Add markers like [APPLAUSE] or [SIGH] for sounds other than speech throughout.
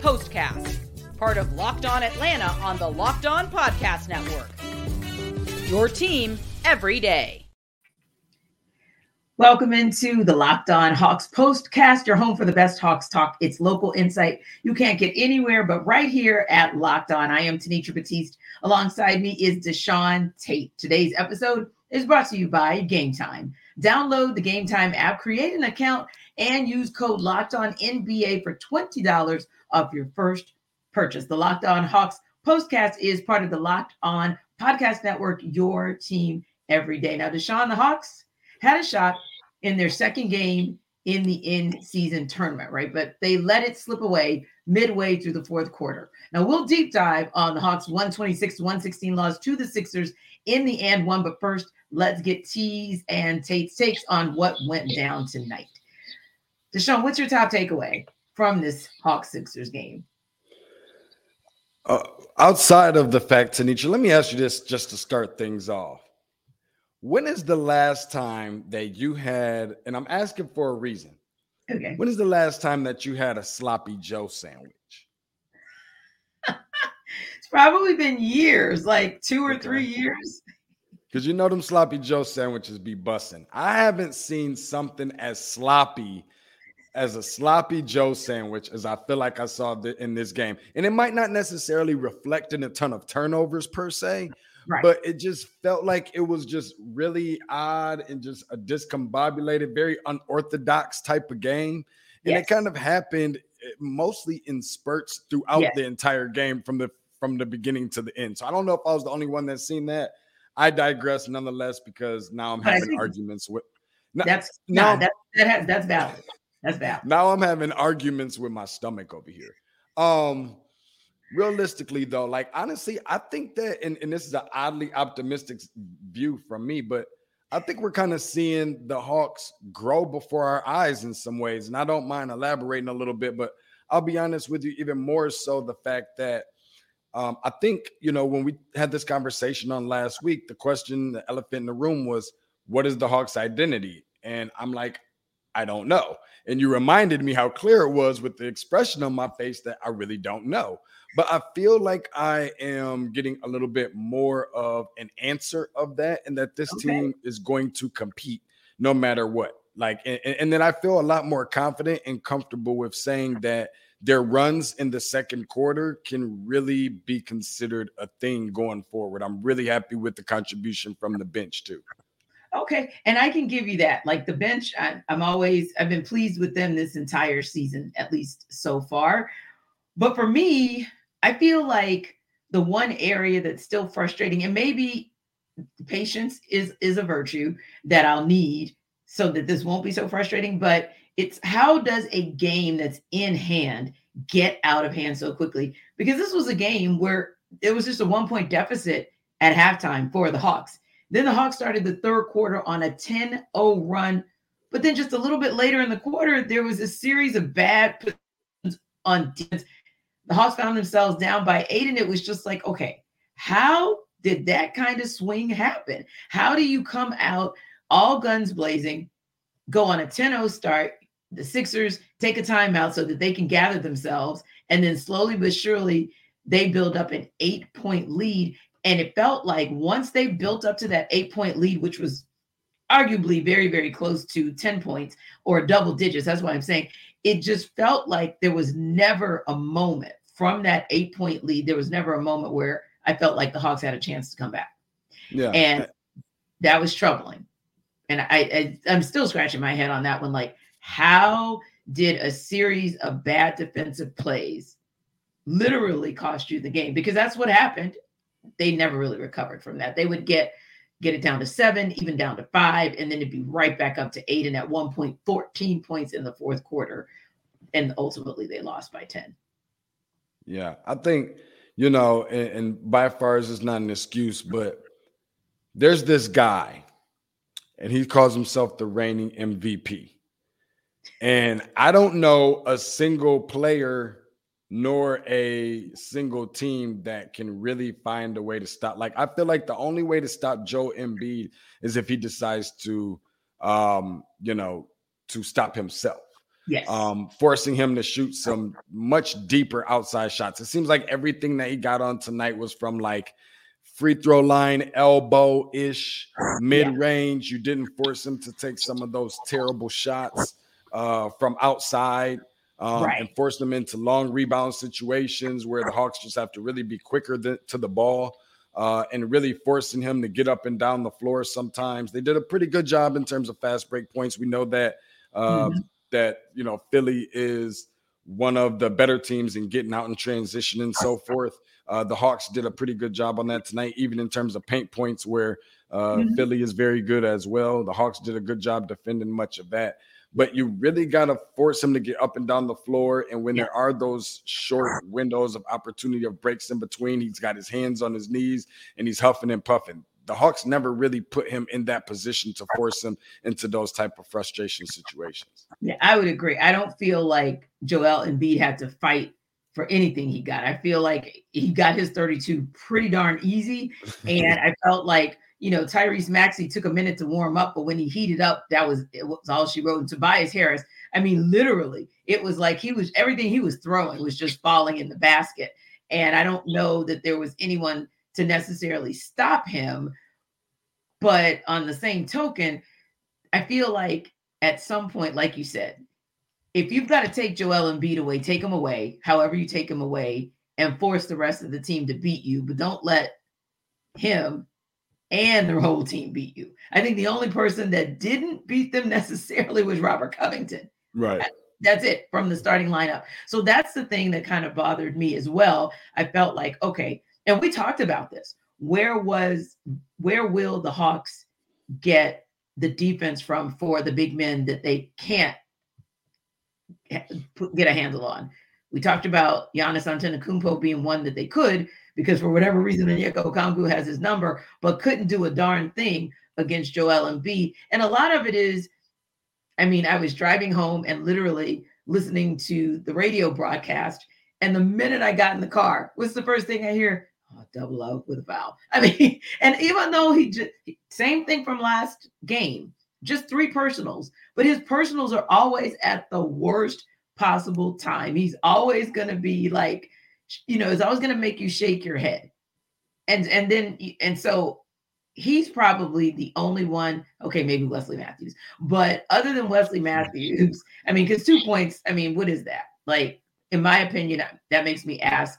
Postcast, part of Locked On Atlanta on the Locked On Podcast Network. Your team every day. Welcome into the Locked On Hawks Postcast, your home for the best Hawks talk. It's local insight you can't get anywhere but right here at Locked On. I am Tenitra Batiste. Alongside me is Deshaun Tate. Today's episode is brought to you by Gametime. Download the Gametime app, create an account, and use code Locked On NBA for twenty dollars off your first purchase. The Locked On Hawks postcast is part of the Locked On Podcast Network, your team every day. Now, Deshaun, the Hawks had a shot in their second game in the in season tournament, right? But they let it slip away midway through the fourth quarter. Now, we'll deep dive on the Hawks 126 116 loss to the Sixers in the and one. But first, let's get T's and Tate's takes on what went down tonight. Deshaun, what's your top takeaway from this Hawks Sixers game? Uh, outside of the fact, Tanisha, let me ask you this just to start things off. When is the last time that you had, and I'm asking for a reason. Okay. When is the last time that you had a sloppy Joe sandwich? [LAUGHS] it's probably been years, like two or okay. three years. Because you know them sloppy Joe sandwiches be busting. I haven't seen something as sloppy as a sloppy Joe sandwich as I feel like I saw in this game. And it might not necessarily reflect in a ton of turnovers per se, right. but it just felt like it was just really odd and just a discombobulated, very unorthodox type of game. And yes. it kind of happened eh, mostly in spurts throughout yes. the entire game from the from the beginning to the end. So I don't know if I was the only one that's seen that. I digress nonetheless because now I'm having arguments with. Now, that's now nah, that, that has, that's valid. That's bad. Now I'm having arguments with my stomach over here. Um, realistically, though, like honestly, I think that, and, and this is an oddly optimistic view from me, but I think we're kind of seeing the Hawks grow before our eyes in some ways. And I don't mind elaborating a little bit, but I'll be honest with you, even more so the fact that um, I think, you know, when we had this conversation on last week, the question, the elephant in the room was, what is the Hawks' identity? And I'm like, I don't know. And you reminded me how clear it was with the expression on my face that I really don't know. But I feel like I am getting a little bit more of an answer of that, and that this okay. team is going to compete no matter what. Like, and, and then I feel a lot more confident and comfortable with saying that their runs in the second quarter can really be considered a thing going forward. I'm really happy with the contribution from the bench, too. Okay. And I can give you that. Like the bench, I, am always, I've been pleased with them this entire season, at least so far. But for me, I feel like the one area that's still frustrating, and maybe patience is is a virtue that I'll need so that this won't be so frustrating. But it's how does a game that's in hand get out of hand so quickly? Because this was a game where it was just a one point deficit at halftime for the Hawks then the Hawks started the third quarter on a 10 0 run. But then just a little bit later in the quarter, there was a series of bad positions on defense. The Hawks found themselves down by eight, and it was just like, okay, how did that kind of swing happen? How do you come out all guns blazing, go on a 10 0 start? The Sixers take a timeout so that they can gather themselves, and then slowly but surely they build up an eight point lead. And it felt like once they built up to that eight point lead, which was arguably very, very close to 10 points or double digits, that's why I'm saying it just felt like there was never a moment from that eight point lead. There was never a moment where I felt like the Hawks had a chance to come back. Yeah. And that was troubling. And I, I I'm still scratching my head on that one. Like, how did a series of bad defensive plays literally cost you the game? Because that's what happened they never really recovered from that. They would get get it down to seven, even down to five, and then it'd be right back up to eight. And at one point, 14 points in the fourth quarter. And ultimately, they lost by 10. Yeah, I think, you know, and, and by far is not an excuse, but there's this guy, and he calls himself the reigning MVP. And I don't know a single player nor a single team that can really find a way to stop. Like I feel like the only way to stop Joe Embiid is if he decides to um, you know, to stop himself. Yes. Um, forcing him to shoot some much deeper outside shots. It seems like everything that he got on tonight was from like free throw line, elbow ish, [SIGHS] mid range. You didn't force him to take some of those terrible shots uh, from outside um, right. and force them into long rebound situations where the Hawks just have to really be quicker th- to the ball uh, and really forcing him to get up and down the floor sometimes. They did a pretty good job in terms of fast break points. We know that uh, mm-hmm. that you know Philly is one of the better teams in getting out and transition and so [LAUGHS] forth. Uh, the Hawks did a pretty good job on that tonight, even in terms of paint points, where uh, mm-hmm. Philly is very good as well. The Hawks did a good job defending much of that but you really got to force him to get up and down the floor. And when yeah. there are those short windows of opportunity of breaks in between, he's got his hands on his knees and he's huffing and puffing. The Hawks never really put him in that position to force him into those type of frustration situations. Yeah, I would agree. I don't feel like Joel Embiid had to fight for anything he got. I feel like he got his 32 pretty darn easy. And I felt like you know, Tyrese Maxey took a minute to warm up, but when he heated up, that was it was all she wrote. And Tobias Harris, I mean, literally, it was like he was everything he was throwing was just falling in the basket. And I don't know that there was anyone to necessarily stop him. But on the same token, I feel like at some point, like you said, if you've got to take Joel Embiid away, take him away, however you take him away, and force the rest of the team to beat you, but don't let him and their whole team beat you. I think the only person that didn't beat them [LAUGHS] necessarily was Robert Covington. Right. that's it from the starting lineup. So that's the thing that kind of bothered me as well. I felt like, okay, and we talked about this. Where was where will the Hawks get the defense from for the big men that they can't get a handle on? We talked about Giannis Antetokounmpo being one that they could, because for whatever reason, mm-hmm. Onyeka Okongwu has his number, but couldn't do a darn thing against Joel Embiid. And a lot of it is, I mean, I was driving home and literally listening to the radio broadcast. And the minute I got in the car, what's the first thing I hear? Oh, double out with a foul. [LAUGHS] I mean, and even though he just same thing from last game, just three personals, but his personals are always at the worst possible time. He's always going to be like you know, is always going to make you shake your head. And and then and so he's probably the only one. Okay, maybe Wesley Matthews, but other than Wesley Matthews, I mean, because two points. I mean, what is that? Like, in my opinion, that makes me ask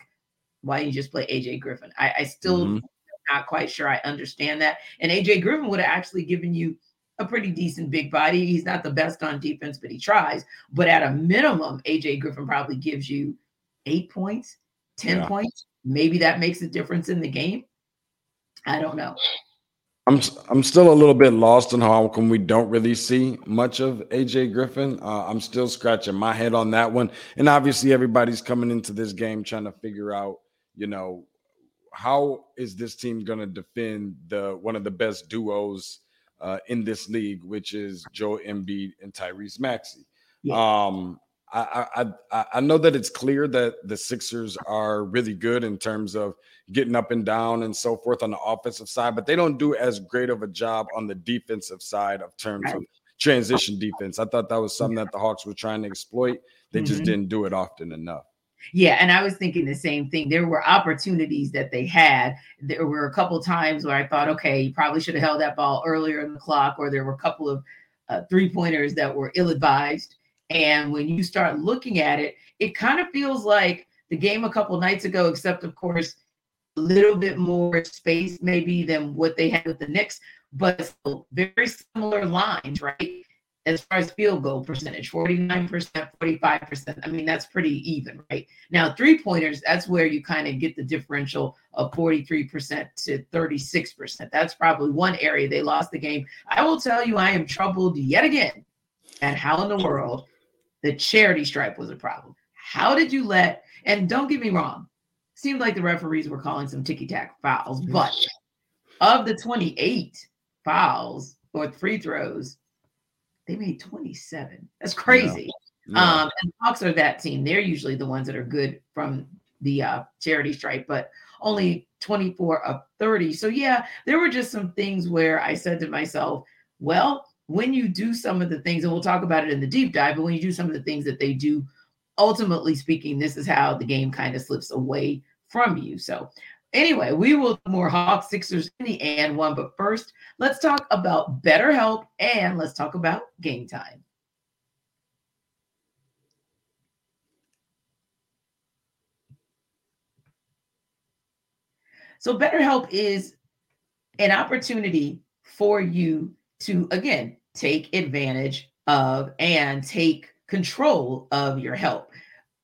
why you just play AJ Griffin. I, I still mm-hmm. not quite sure I understand that. And AJ Griffin would have actually given you a pretty decent big body. He's not the best on defense, but he tries. But at a minimum, AJ Griffin probably gives you eight points 10 yeah. points. Maybe that makes a difference in the game. I don't know. I'm I'm still a little bit lost in how come we don't really see much of AJ Griffin. Uh, I'm still scratching my head on that one, and obviously everybody's coming into this game trying to figure out, you know, how is this team going to defend the one of the best duos uh, in this league, which is Joe Embiid and Tyrese Maxey. Yeah. Um, I, I I know that it's clear that the Sixers are really good in terms of getting up and down and so forth on the offensive side, but they don't do as great of a job on the defensive side of terms of transition defense. I thought that was something that the Hawks were trying to exploit. They just mm-hmm. didn't do it often enough. Yeah, and I was thinking the same thing. There were opportunities that they had. There were a couple times where I thought, okay, you probably should have held that ball earlier in the clock, or there were a couple of uh, three pointers that were ill advised and when you start looking at it, it kind of feels like the game a couple nights ago, except of course, a little bit more space maybe than what they had with the Knicks, but very similar lines, right? As far as field goal percentage 49%, 45%. I mean, that's pretty even, right? Now, three pointers, that's where you kind of get the differential of 43% to 36%. That's probably one area they lost the game. I will tell you, I am troubled yet again at how in the world the charity stripe was a problem. How did you let, and don't get me wrong, seemed like the referees were calling some ticky tack fouls, but of the 28 fouls or free throws, they made 27. That's crazy. Yeah. Yeah. Um, and the Hawks are that team. They're usually the ones that are good from the uh, charity stripe, but only 24 of 30. So, yeah, there were just some things where I said to myself, well, when you do some of the things, and we'll talk about it in the deep dive, but when you do some of the things that they do, ultimately speaking, this is how the game kind of slips away from you. So, Anyway, we will more Hawks, Sixers in the and one. But first, let's talk about BetterHelp and let's talk about game time. So, BetterHelp is an opportunity for you to, again, take advantage of and take control of your help,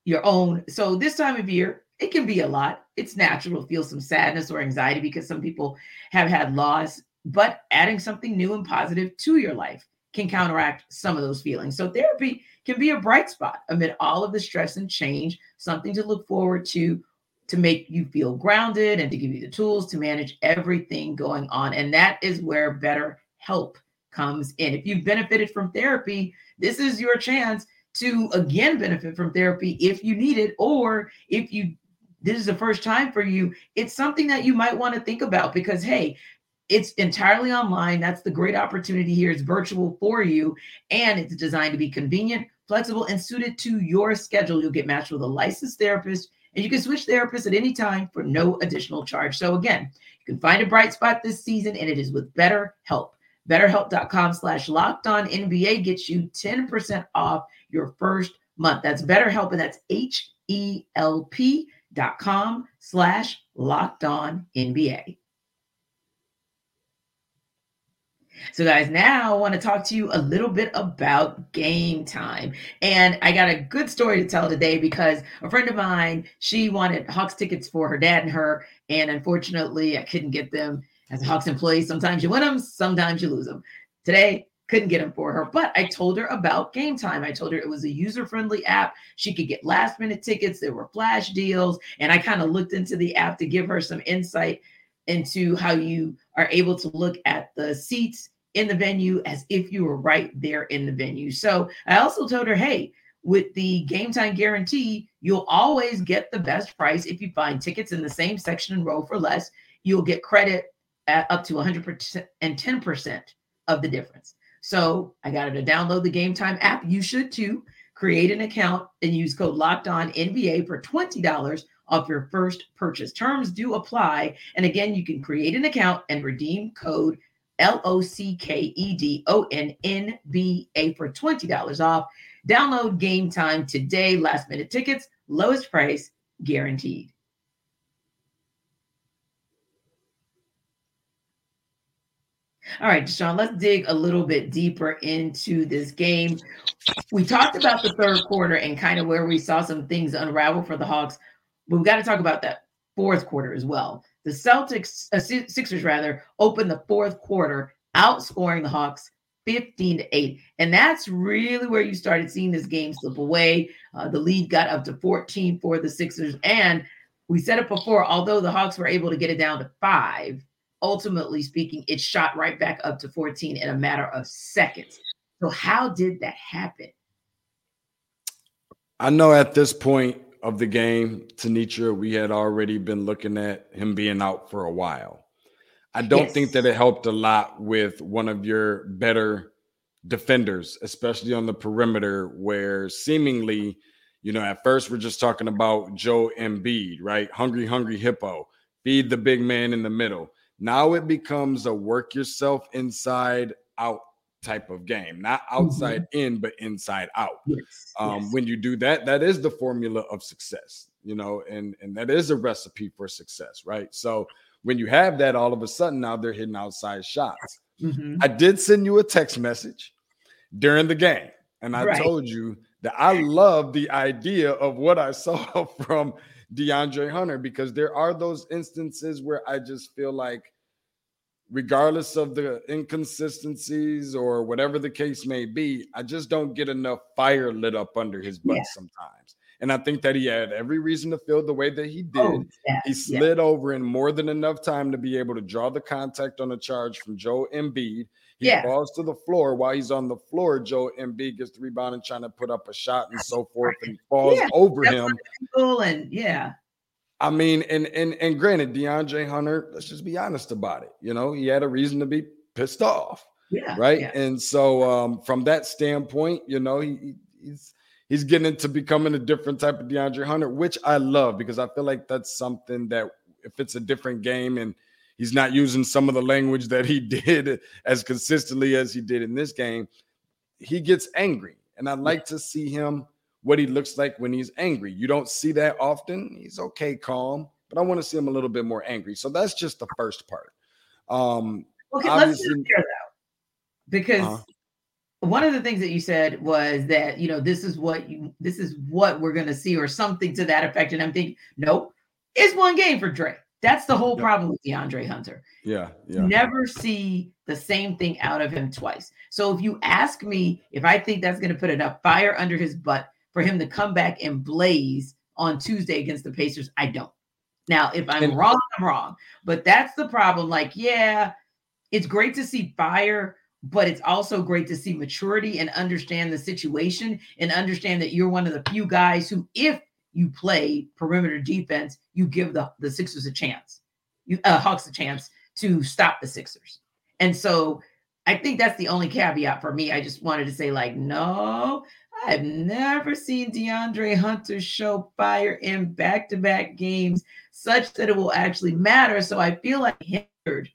your own. So, this time of year, it can be a lot. It's natural to feel some sadness or anxiety because some people have had loss, but adding something new and positive to your life can counteract some of those feelings. So therapy can be a bright spot amid all of the stress and change, something to look forward to to make you feel grounded and to give you the tools to manage everything going on. And that is where better help comes in. If you've benefited from therapy, this is your chance to again benefit from therapy if you need it or if you this is the first time for you, it's something that you might want to think about because, hey, it's entirely online. That's the great opportunity here. It's virtual for you, and it's designed to be convenient, flexible, and suited to your schedule. You'll get matched with a licensed therapist, and you can switch therapists at any time for no additional charge. So, again, you can find a bright spot this season, and it is with BetterHelp. BetterHelp.com slash locked on NBA gets you 10% off your first month. That's BetterHelp, and that's H E L P dot com slash locked on NBA. So, guys, now I want to talk to you a little bit about game time. And I got a good story to tell today because a friend of mine, she wanted Hawks tickets for her dad and her. And unfortunately, I couldn't get them as a Hawks employee. Sometimes you win them, sometimes you lose them. Today, couldn't get them for her. But I told her about Gametime. I told her it was a user friendly app. She could get last minute tickets. There were flash deals. And I kind of looked into the app to give her some insight into how you are able to look at the seats in the venue as if you were right there in the venue. So I also told her, hey, with the game time guarantee, you'll always get the best price if you find tickets in the same section and row for less. You'll get credit at up to 100% and 10% of the difference. So I got her to download the Gametime app. You should too. Create an account and use code Locked On NBA for twenty dollars off your first purchase. Terms do apply. And again, you can create an account and redeem code L O C K E D O N N B A for twenty dollars off. Download Gametime today. Last minute tickets, lowest price guaranteed. All right, Deshaun, let's dig a little bit deeper into this game. We talked about the third quarter and kind of where we saw some things unravel for the Hawks, but we've got to talk about that fourth quarter as well. The Celtics, uh, Sixers rather, opened the fourth quarter outscoring the Hawks 15 to 8. And that's really where you started seeing this game slip away. Uh, the lead got up to 14 for the Sixers. And we said it before, although the Hawks were able to get it down to five, ultimately speaking, it shot right back up to 14 in a matter of seconds. So, how did that happen? I know at this point of the game, Tenitra, we had already been looking at him being out for a while. I don't yes. think that it helped a lot with one of your better defenders, especially on the perimeter, where seemingly, you know, at first we're just talking about Joe Embiid, right? Hungry, hungry hippo, feed the big man in the middle. Now it becomes a work yourself inside out type of game, not outside mm-hmm. in, but inside out. Yes, um, yes. When you do that, that is the formula of success, you know, and and that is a recipe for success, right? So when you have that, all of a sudden now they're hitting outside shots. Mm-hmm. I did send you a text message during the game. And I Right. told you that I love the idea of what I [LAUGHS] saw from DeAndre Hunter because there are those instances where I just feel like, regardless of the inconsistencies or whatever the case may be, I just don't get enough fire lit up under his butt Yeah. sometimes. And I think that he had every reason to feel the way that he did. Oh, yeah, He yeah. slid over in more than enough time to be able to draw the contact on a charge from Joe Embiid. He Yeah. falls to the floor. While he's on the floor, Joe Embiid gets the rebound and trying to put up a shot and so forth and falls Yeah, over that's him. Cool and yeah, I mean, and and and granted, DeAndre Hunter, let's just be honest about it. You know, he had a reason to be pissed off yeah, right? yeah. And so, um, from that standpoint, you know, he, he- he's he's getting into becoming a different type of DeAndre Hunter, which I love because I feel like that's something that if it's a different game and he's not using some of the language that he [LAUGHS] did as consistently as he did in this game, he gets angry, and I'd like to see him what he looks like when he's angry. You don't see that often. He's okay, calm, but I want to see him a little bit more angry. So that's just the first part. Um, Okay, let's just hear that because Uh-huh. one of the things that you said was that you know this is what you this is what we're going to see or something to that effect, and I'm thinking, nope, it's one game for Dre. That's the whole problem with DeAndre Hunter. yeah, yeah. Never see the same thing out of him twice. So if you ask me if I think that's going to put enough fire under his butt for him to come back and blaze on Tuesday against the Pacers, I don't. Now, if I'm And- wrong, I'm wrong. But that's the problem. Like, yeah, it's great to see fire, but it's also great to see maturity and understand the situation and understand that you're one of the few guys who, if you play perimeter defense, you give the, the Sixers a chance. You uh, Hawks a chance to stop the Sixers. And so I think that's the only caveat for me. I just wanted to say, like, no, I've never seen DeAndre Hunter show fire in back-to-back games such that it will actually matter. So I feel like hindered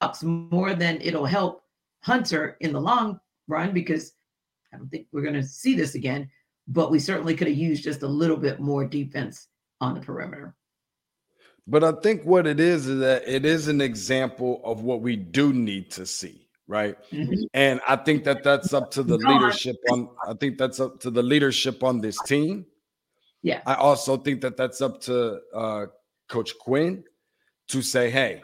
Bucks more than it'll help Hunter in the long run because I don't think we're going to see this again. But we certainly could have used just a little bit more defense on the perimeter. But I think what it is is that it is an example of what we do need to see, right? Mhm. And I think that that's up to the No, leadership on. I think that's up to the leadership on this team. Yeah. I also think that that's up to uh, Coach Quin to say, "Hey,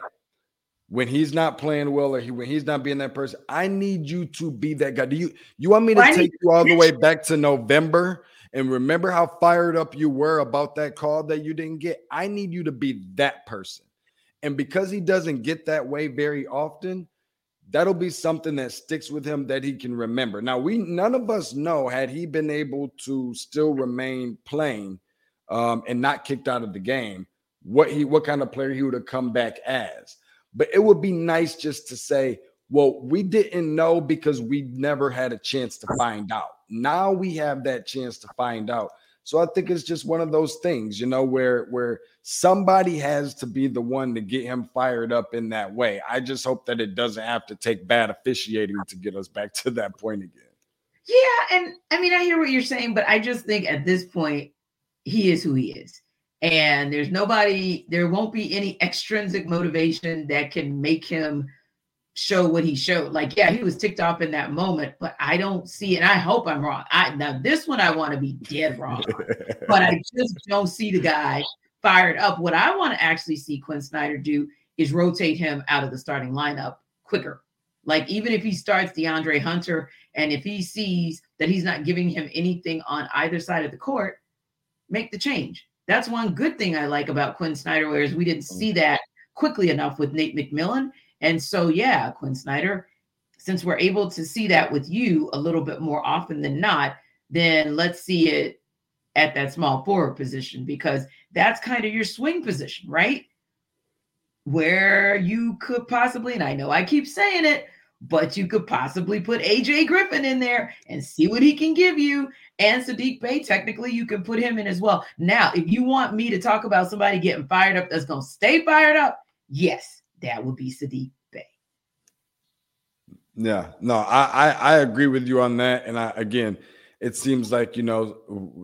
when he's not playing well or he, when he's not being that person, I need you to be that guy. Do you you want me to Well, take you all the way back to November and remember how fired up you were about that call that you didn't get? I need you to be that person. And because he doesn't get that way very often, that'll be something that sticks with him that he can remember. Now, we none of us know had he been able to still remain playing um, and not kicked out of the game, what he what kind of player he would have come back as. But it would be nice just to say, well, we didn't know because we never had a chance to find out. Now we have that chance to find out. So I think it's just one of those things, you know, where where somebody has to be the one to get him fired up in that way. I just hope that it doesn't have to take bad officiating to get us back to that point again. Yeah, and I mean, I hear what you're saying, but I just think at this point, he is who he is. And there's nobody, there won't be any extrinsic motivation that can make him show what he showed. Like, yeah, he was ticked off in that moment, but I don't see, and I hope I'm wrong. I now this one I want to be dead wrong, [LAUGHS] but I just don't see the guy fired up. What I want to actually see Quin Snyder do is rotate him out of the starting lineup quicker. Like, even if he starts DeAndre Hunter and if he sees that he's not giving him anything on either side of the court, make the change. That's one good thing I like about Quin Snyder, whereas we didn't see that quickly enough with Nate McMillan. And so, yeah, Quin Snyder, since we're able to see that with you a little bit more often than not, then let's see it at that small forward position because that's kind of your swing position, right? Where you could possibly, and I know I keep saying it, but you could possibly put AJ Griffin in there and see what he can give you. And Saddiq Bey, technically, you can put him in as well. Now, if you want me to talk about somebody getting fired up that's going to stay fired up, yes, that would be Saddiq Bey. Yeah, no, I, I I agree with you on that. And I again, it seems like you know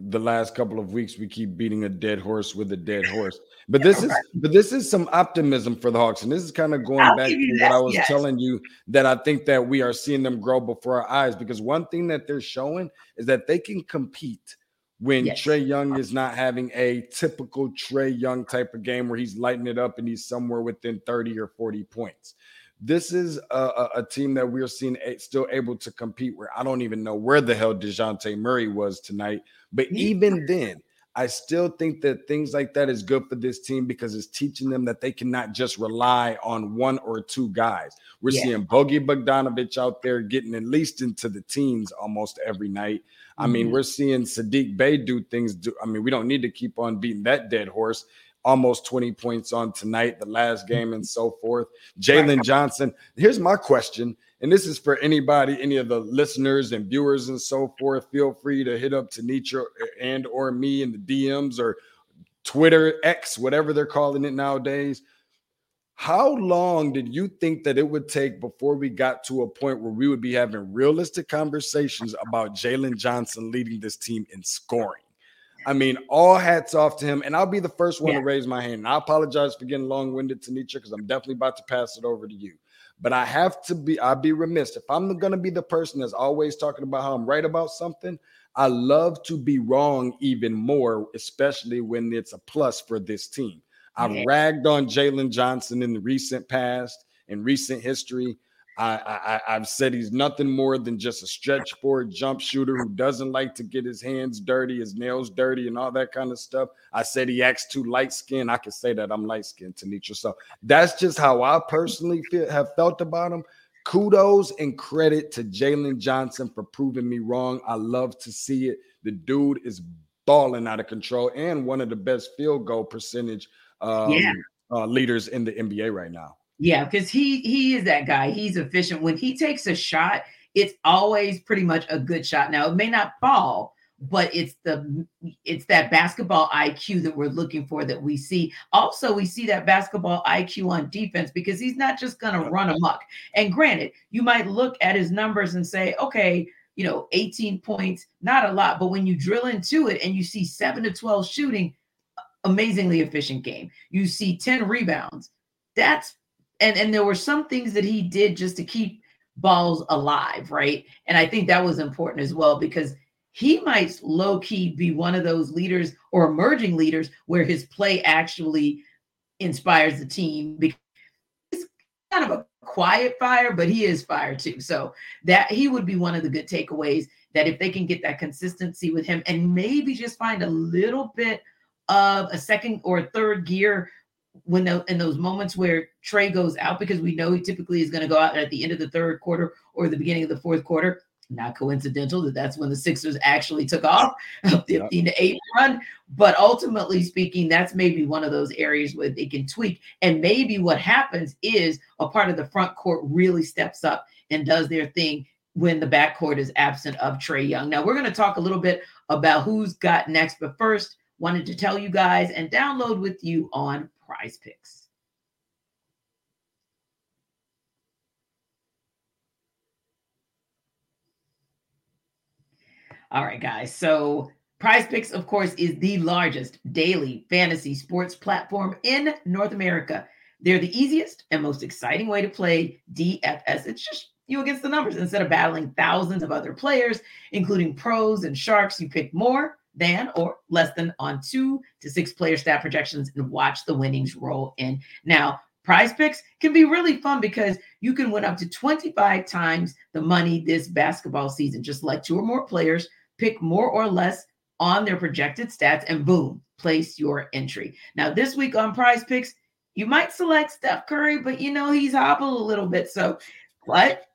the last couple of weeks we keep beating a dead horse with a dead horse. But this is but this is some optimism for the Hawks, and this is kind of going I'll back to what I was yes. telling you that I think that we are seeing them grow before our eyes. Because one thing that they're showing is that they can compete when yes. Trae Young is not having a typical Trae Young type of game where he's lighting it up and he's somewhere within 30 or 40 points. This is a, a, team that we're seeing still able to compete where I don't even know where the hell DeJounte Murray was tonight. But even then, I still think that things like that is good for this team because it's teaching them that they cannot just rely on one or two guys. We're yeah. seeing Bogi Bogdanovich out there getting at least into the teens almost every night. Mm-hmm. I mean, mm-hmm. we're seeing Saddiq Bey do things. Do, I mean, we don't need to keep on beating that dead horse almost 20 points on tonight, the last game, and so forth. Jalen Johnson. Here's my question, and this is for anybody, any of the listeners and viewers and so forth. Feel free to hit up Tenitra and or me in the DMs or Twitter, X, whatever they're calling it nowadays. How long did you think that it would take before we got to a point where we would be having realistic conversations about Jalen Johnson leading this team in scoring? I mean, all hats off to him. And I'll be the first one yeah. to raise my hand. And I apologize for getting long winded, Tenitra, because I'm definitely about to pass it over to you. But I have to be, I'd be remiss if I'm going to be the person that's always talking about how I'm right about something. I love to be wrong even more, especially when it's a plus for this team. I've ragged on Jalen Johnson in the recent past, in recent history. I, I have said he's nothing more than just a stretch forward jump shooter who doesn't like to get his hands dirty, his nails dirty, and all that kind of stuff. I said he acts too light skinned. I can say that I'm light skinned, Tenitra. So that's just how I personally feel, have felt about him. Kudos and credit to Jalen Johnson for proving me wrong. I love to see it. The dude is balling out of control and one of the best field goal percentage um, yeah. uh, leaders in the NBA right now. Yeah, because he he is that guy. He's efficient. When he takes a shot, it's always pretty much a good shot. Now it may not fall, but it's the it's that basketball IQ that we're looking for that we see. Also, we see that basketball IQ on defense because he's not just going to run amok. And granted, you might look at his numbers and say, okay, you know, 18 points, not a lot, but when you drill into it and you see 7 to 12 shooting, amazingly efficient game. You see 10 rebounds. That's and and there were some things that he did just to keep balls alive, right? And I think that was important as well because he might low key be one of those leaders or emerging leaders where his play actually inspires the team because he's kind of a quiet fire, but he is fire too. So that he would be one of the good takeaways that if they can get that consistency with him and maybe just find a little bit of a second or a third gear when the, in those moments where Trae goes out, because we know he typically is going to go out at the end of the third quarter or the beginning of the fourth quarter. Not coincidental that that's when the Sixers actually took off a 15 to 8 run. But ultimately speaking, that's maybe one of those areas where they can tweak. And maybe what happens is a part of the front court really steps up and does their thing when the backcourt is absent of Trae Young. Now, we're going to talk a little bit about who's got next. But first, wanted to tell you guys and download with you on PrizePicks. All right, guys. So, PrizePicks, of course, is the largest daily fantasy sports platform in North America. They're the easiest and most exciting way to play DFS. It's just you against the numbers. Instead of battling thousands of other players, including pros and sharks, you pick more than or less than on two to six player stat projections and watch the winnings roll in. Now, PrizePicks can be really fun because you can win up to 25 times the money this basketball season. Just like two or more players, pick more or less on their projected stats, and boom, place your entry. Now, this week on PrizePicks, you might select Steph Curry, but you know he's hobbled a little bit. So, what?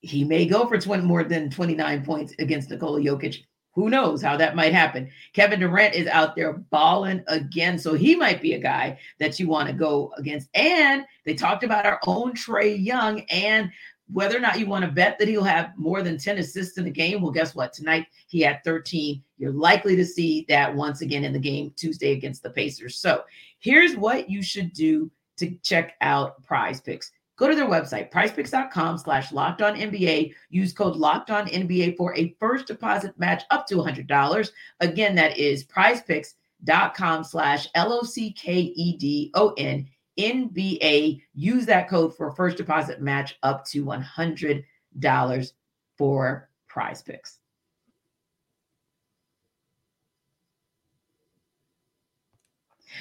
He may go for 20 more than 29 points against Nikola Jokic who knows how that might happen? Kevin Durant is out there balling again. So he might be a guy that you want to go against. And they talked about our own Trae Young and whether or not you want to bet that he'll have more than 10 assists in the game. Well, guess what? Tonight he had 13. You're likely to see that once again in the game Tuesday against the Pacers. So here's what you should do to check out PrizePicks. Go to their website, prizepicks.com slash locked on NBA. Use code locked on NBA for a first deposit match up to $100. Again, that is prizepicks.com slash L O C K E D O N NBA. Use that code for a first deposit match up to $100 for PrizePicks.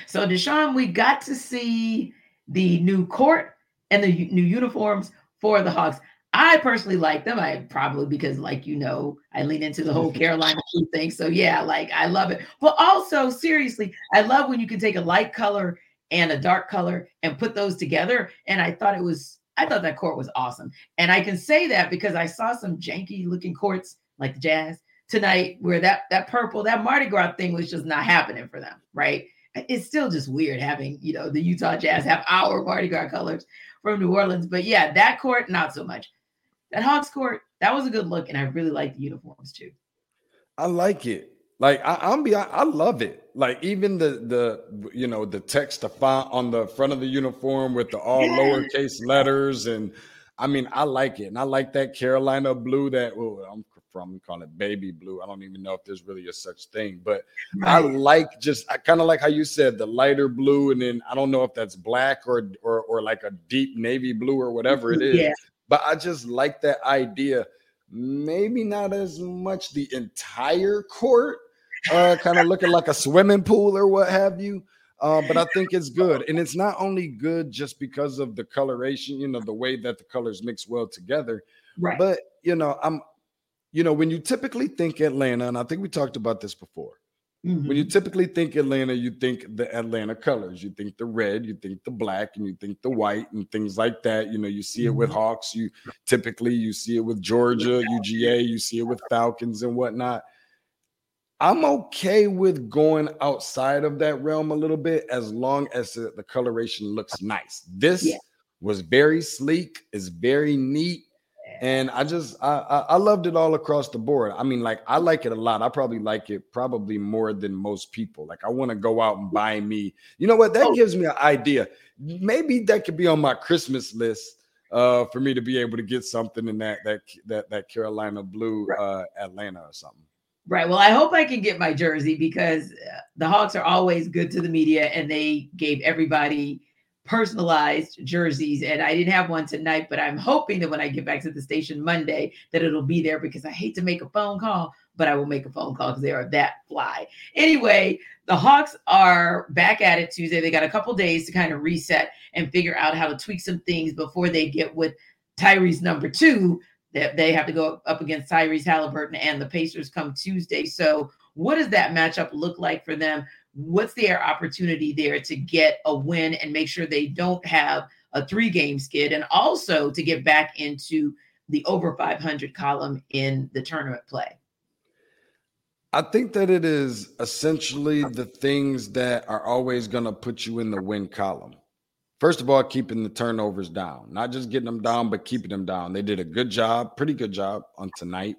So, Deshaun, we got to see the new court and the new uniforms for the Hawks. I personally like them. I probably because, like you know, I lean into the whole [LAUGHS] Carolina thing. So yeah, like I love it. But also, seriously, I love when you can take a light color and a dark color and put those together. And I thought it was, I thought that court was awesome. And I can say that because I saw some janky looking courts like the Jazz tonight, where that that purple, that Mardi Gras thing was just not happening for them, right? It's still just weird having, you know, the Utah Jazz have our Mardi Gras colors from New Orleans. But yeah, that court, not so much. That Hawks court, that was a good look, and I really like the uniforms too. I like it. Like I, am be, I love it. Like even the the you know the text, the font on the front of the uniform with the all yeah. lowercase letters, and I mean I like it, and I like that Carolina blue that oh, I'm from. call it baby blue. I don't even know if there's really a such thing, but. I like just I kind of like how you said the lighter blue, and then I don't know if that's black or or or like a deep navy blue or whatever it is. Yeah. But I just like that idea. Maybe not as much the entire court, uh, kind of looking like a swimming pool or what have you. Uh, but I think it's good. And it's not only good just because of the coloration, you know, the way that the colors mix well together. Right. But you know, I'm you know, when you typically think Atlanta, and I think we talked about this before, mm-hmm. when you typically think Atlanta, you think the Atlanta colors, you think the red, you think the black, and you think the white and things like that. You know, you see it with mm-hmm. Hawks, you typically you see it with Georgia, UGA, you see it with Falcons and whatnot. I'm okay with going outside of that realm a little bit as long as the, the coloration looks nice. This yeah. was very sleek, it's very neat and I just I, I loved it all across the board. I mean, like I like it a lot. I probably like it probably more than most people. Like I want to go out and buy me. You know what? That oh. gives me an idea. Maybe that could be on my Christmas list uh, for me to be able to get something in that that that that Carolina blue uh, Atlanta or something. Right. Well, I hope I can get my jersey because uh, the Hawks are always good to the media, and they gave everybody personalized jerseys and I didn't have one tonight but I'm hoping that when I get back to the station Monday that it'll be there because I hate to make a phone call but I will make a phone call because they are that fly. Anyway, the Hawks are back at it Tuesday. They got a couple days to kind of reset and figure out how to tweak some things before they get with Tyrese number two. That they have to go up against Tyrese Halliburton and the Pacers come Tuesday. So, what does that matchup look like for them? What's their opportunity there to get a win and make sure they don't have a three game skid and also to get back into the over 500 column in the tournament play? I think that it is essentially the things that are always going to put you in the win column. First of all, keeping the turnovers down, not just getting them down, but keeping them down. They did a good job, pretty good job on tonight.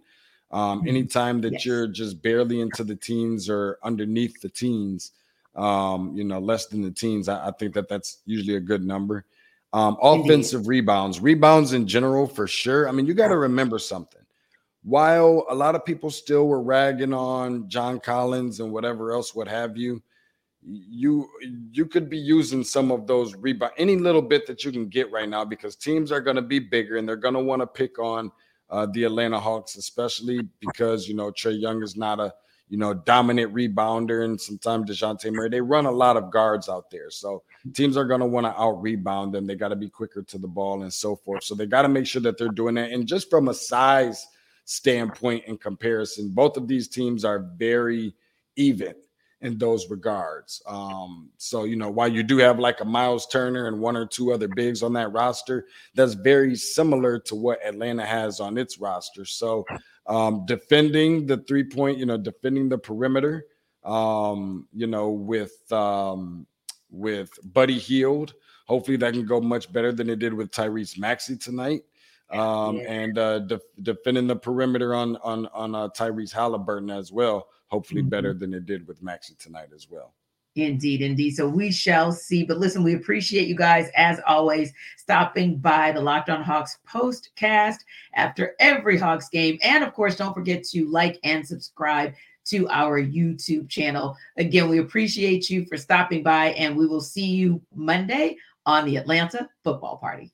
Um, mm-hmm. anytime that yes. you're just barely into the teens or underneath the teens, um, you know, less than the teens, I, I think that that's usually a good number. Um, offensive Indeed. rebounds, rebounds in general, for sure. I mean, you got to remember something. While a lot of people still were ragging on John Collins and whatever else, what have you, you you could be using some of those rebound any little bit that you can get right now because teams are going to be bigger and they're going to want to pick on uh, the Atlanta Hawks, especially because you know Trae Young is not a you know dominant rebounder, and sometimes Dejounte Murray. They run a lot of guards out there, so teams are going to want to out rebound them. They got to be quicker to the ball and so forth. So they got to make sure that they're doing that. And just from a size standpoint in comparison, both of these teams are very even in those regards. Um, so, you know, while you do have like a Miles Turner and one or two other bigs on that roster, that's very similar to what Atlanta has on its roster. So, um, defending the three point, you know, defending the perimeter, um, you know, with um, with Buddy Hield. Hopefully that can go much better than it did with Tyrese Maxey tonight. Um, yeah. and uh, de- defending the perimeter on on on uh, Tyrese Halliburton as well hopefully mm-hmm. better than it did with Maxey tonight as well. Indeed, indeed. So we shall see. But listen, we appreciate you guys as always stopping by the Locked On Hawks postcast after every Hawks game. And of course, don't forget to like and subscribe to our YouTube channel. Again, we appreciate you for stopping by, and we will see you Monday on the Atlanta Football Party.